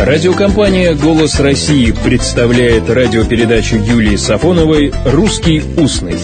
Радиокомпания «Голос России» представляет радиопередачу Юлии Сафоновой «Русский устный».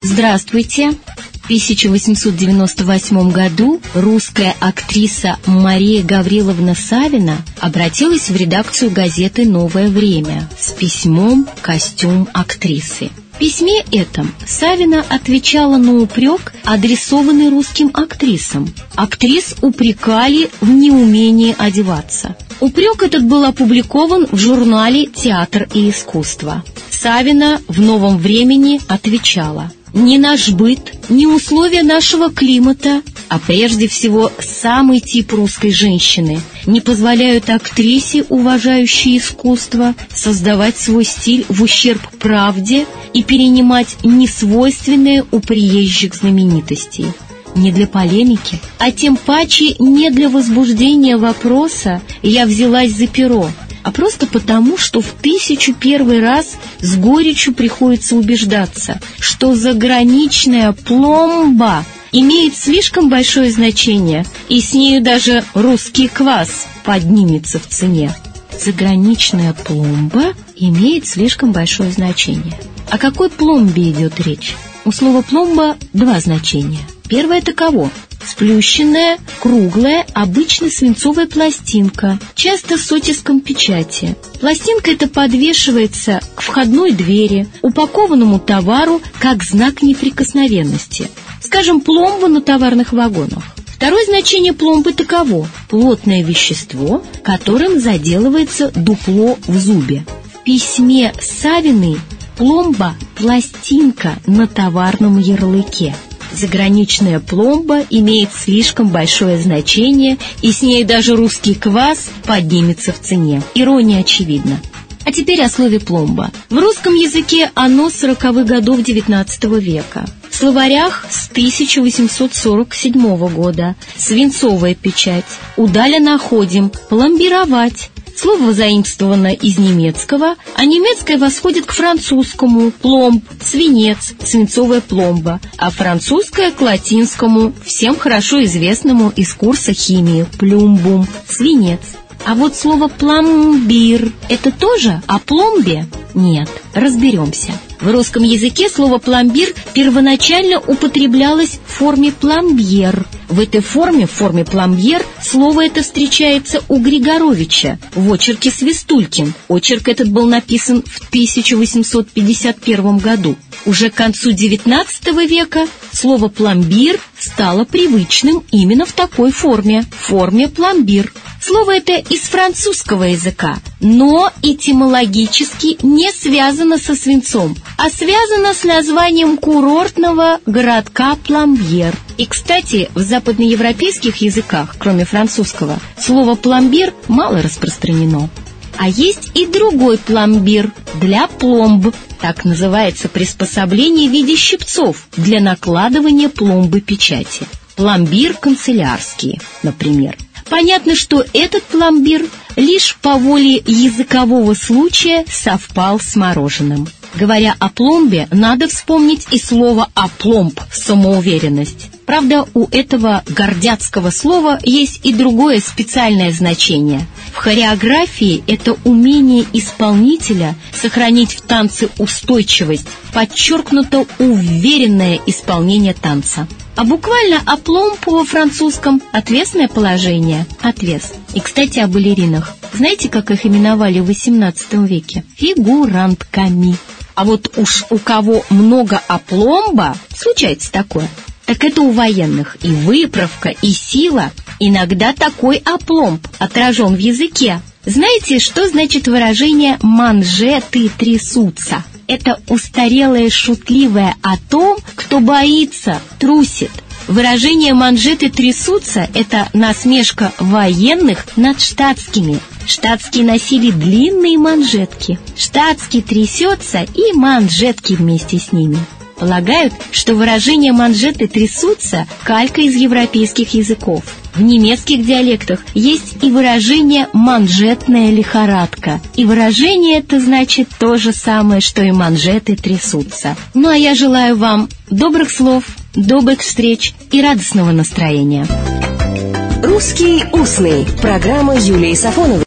Здравствуйте! В 1898 году русская актриса Мария Гавриловна Савина обратилась в редакцию газеты «Новое время» с письмом «Костюм актрисы». Письме этом Савина отвечала на упрек, адресованный русским актрисам. Актрис упрекали в неумении одеваться. Упрек этот был опубликован в журнале «Театр и искусство». Савина в «Новом времени» отвечала – ни наш быт, ни условия нашего климата, а прежде всего самый тип русской женщины не позволяют актрисе, уважающей искусство, создавать свой стиль в ущерб правде и перенимать несвойственное у приезжих знаменитостей. Не для полемики, а тем паче не для возбуждения вопроса я взялась за перо, а просто потому, что в тысячу первый раз с горечью приходится убеждаться, что заграничная пломба имеет слишком большое значение, и с нею даже русский квас поднимется в цене. Заграничная пломба имеет слишком большое значение. О какой пломбе идет речь? У слова «пломба» два значения. Первое таково Сплющенная, круглая, обычно свинцовая пластинка, часто с оттиском печати. Пластинка эта подвешивается к входной двери, упакованному товару как знак неприкосновенности. Скажем, пломба на товарных вагонах. Второе значение пломбы таково – плотное вещество, которым заделывается дупло в зубе. В письме Савиной пломба – пластинка на товарном ярлыке – Заграничная пломба имеет слишком большое значение, и с ней даже русский квас поднимется в цене. Ирония очевидна. А теперь о слове «пломба». В русском языке оно с 40-х годов XIX века. Словарях с 1847 года. Свинцовая печать. Удали находим. Пломбировать. Слово заимствовано из немецкого, а немецкое восходит к французскому пломб, свинец, свинцовая пломба, а французское к латинскому, всем хорошо известному из курса химии, плюмбум, свинец. А вот слово пломбир – это тоже о пломбе? Нет, разберемся. В русском языке слово «пломбир» первоначально употреблялось в форме «пломбьер». В этой форме, в форме «пломбьер», слово это встречается у Григоровича в очерке «Свистулькин». Очерк этот был написан в 1851 году. Уже к концу XIX века слово «пломбир» стало привычным именно в такой форме, форме «пломбир». Слово это из французского языка, но этимологически не связано со свинцом, а связано с названием курортного городка Пламбьер. И, кстати, в западноевропейских языках, кроме французского, слово «пломбир» мало распространено. А есть и другой пломбир для пломб. Так называется приспособление в виде щипцов для накладывания пломбы печати. Пломбир канцелярский, например – Понятно, что этот пломбир лишь по воле языкового случая совпал с мороженым. Говоря о пломбе, надо вспомнить и слово «опломб» — самоуверенность. Правда, у этого гордяцкого слова есть и другое специальное значение. Хореографии это умение исполнителя сохранить в танце устойчивость, подчеркнуто уверенное исполнение танца. А буквально опломб во французском – отвесное положение, отвес. И, кстати, о балеринах. Знаете, как их именовали в XVIII веке? Фигурантками. А вот уж у кого много опломба, случается такое, так это у военных и выправка, и сила. Иногда такой опломб отражен в языке. Знаете, что значит выражение «манжеты трясутся»? это устарелое шутливое о том, кто боится, трусит. Выражение «манжеты трясутся» — это насмешка военных над штатскими. Штатские носили длинные манжетки. Штатский трясется и манжетки вместе с ними. Полагают, что выражение «манжеты трясутся» — калька из европейских языков. В немецких диалектах есть и выражение «манжетная лихорадка». И выражение это значит то же самое, что и манжеты трясутся. Ну а я желаю вам добрых слов, добрых встреч и радостного настроения. «Русский устный». Программа Юлии Сафоновой.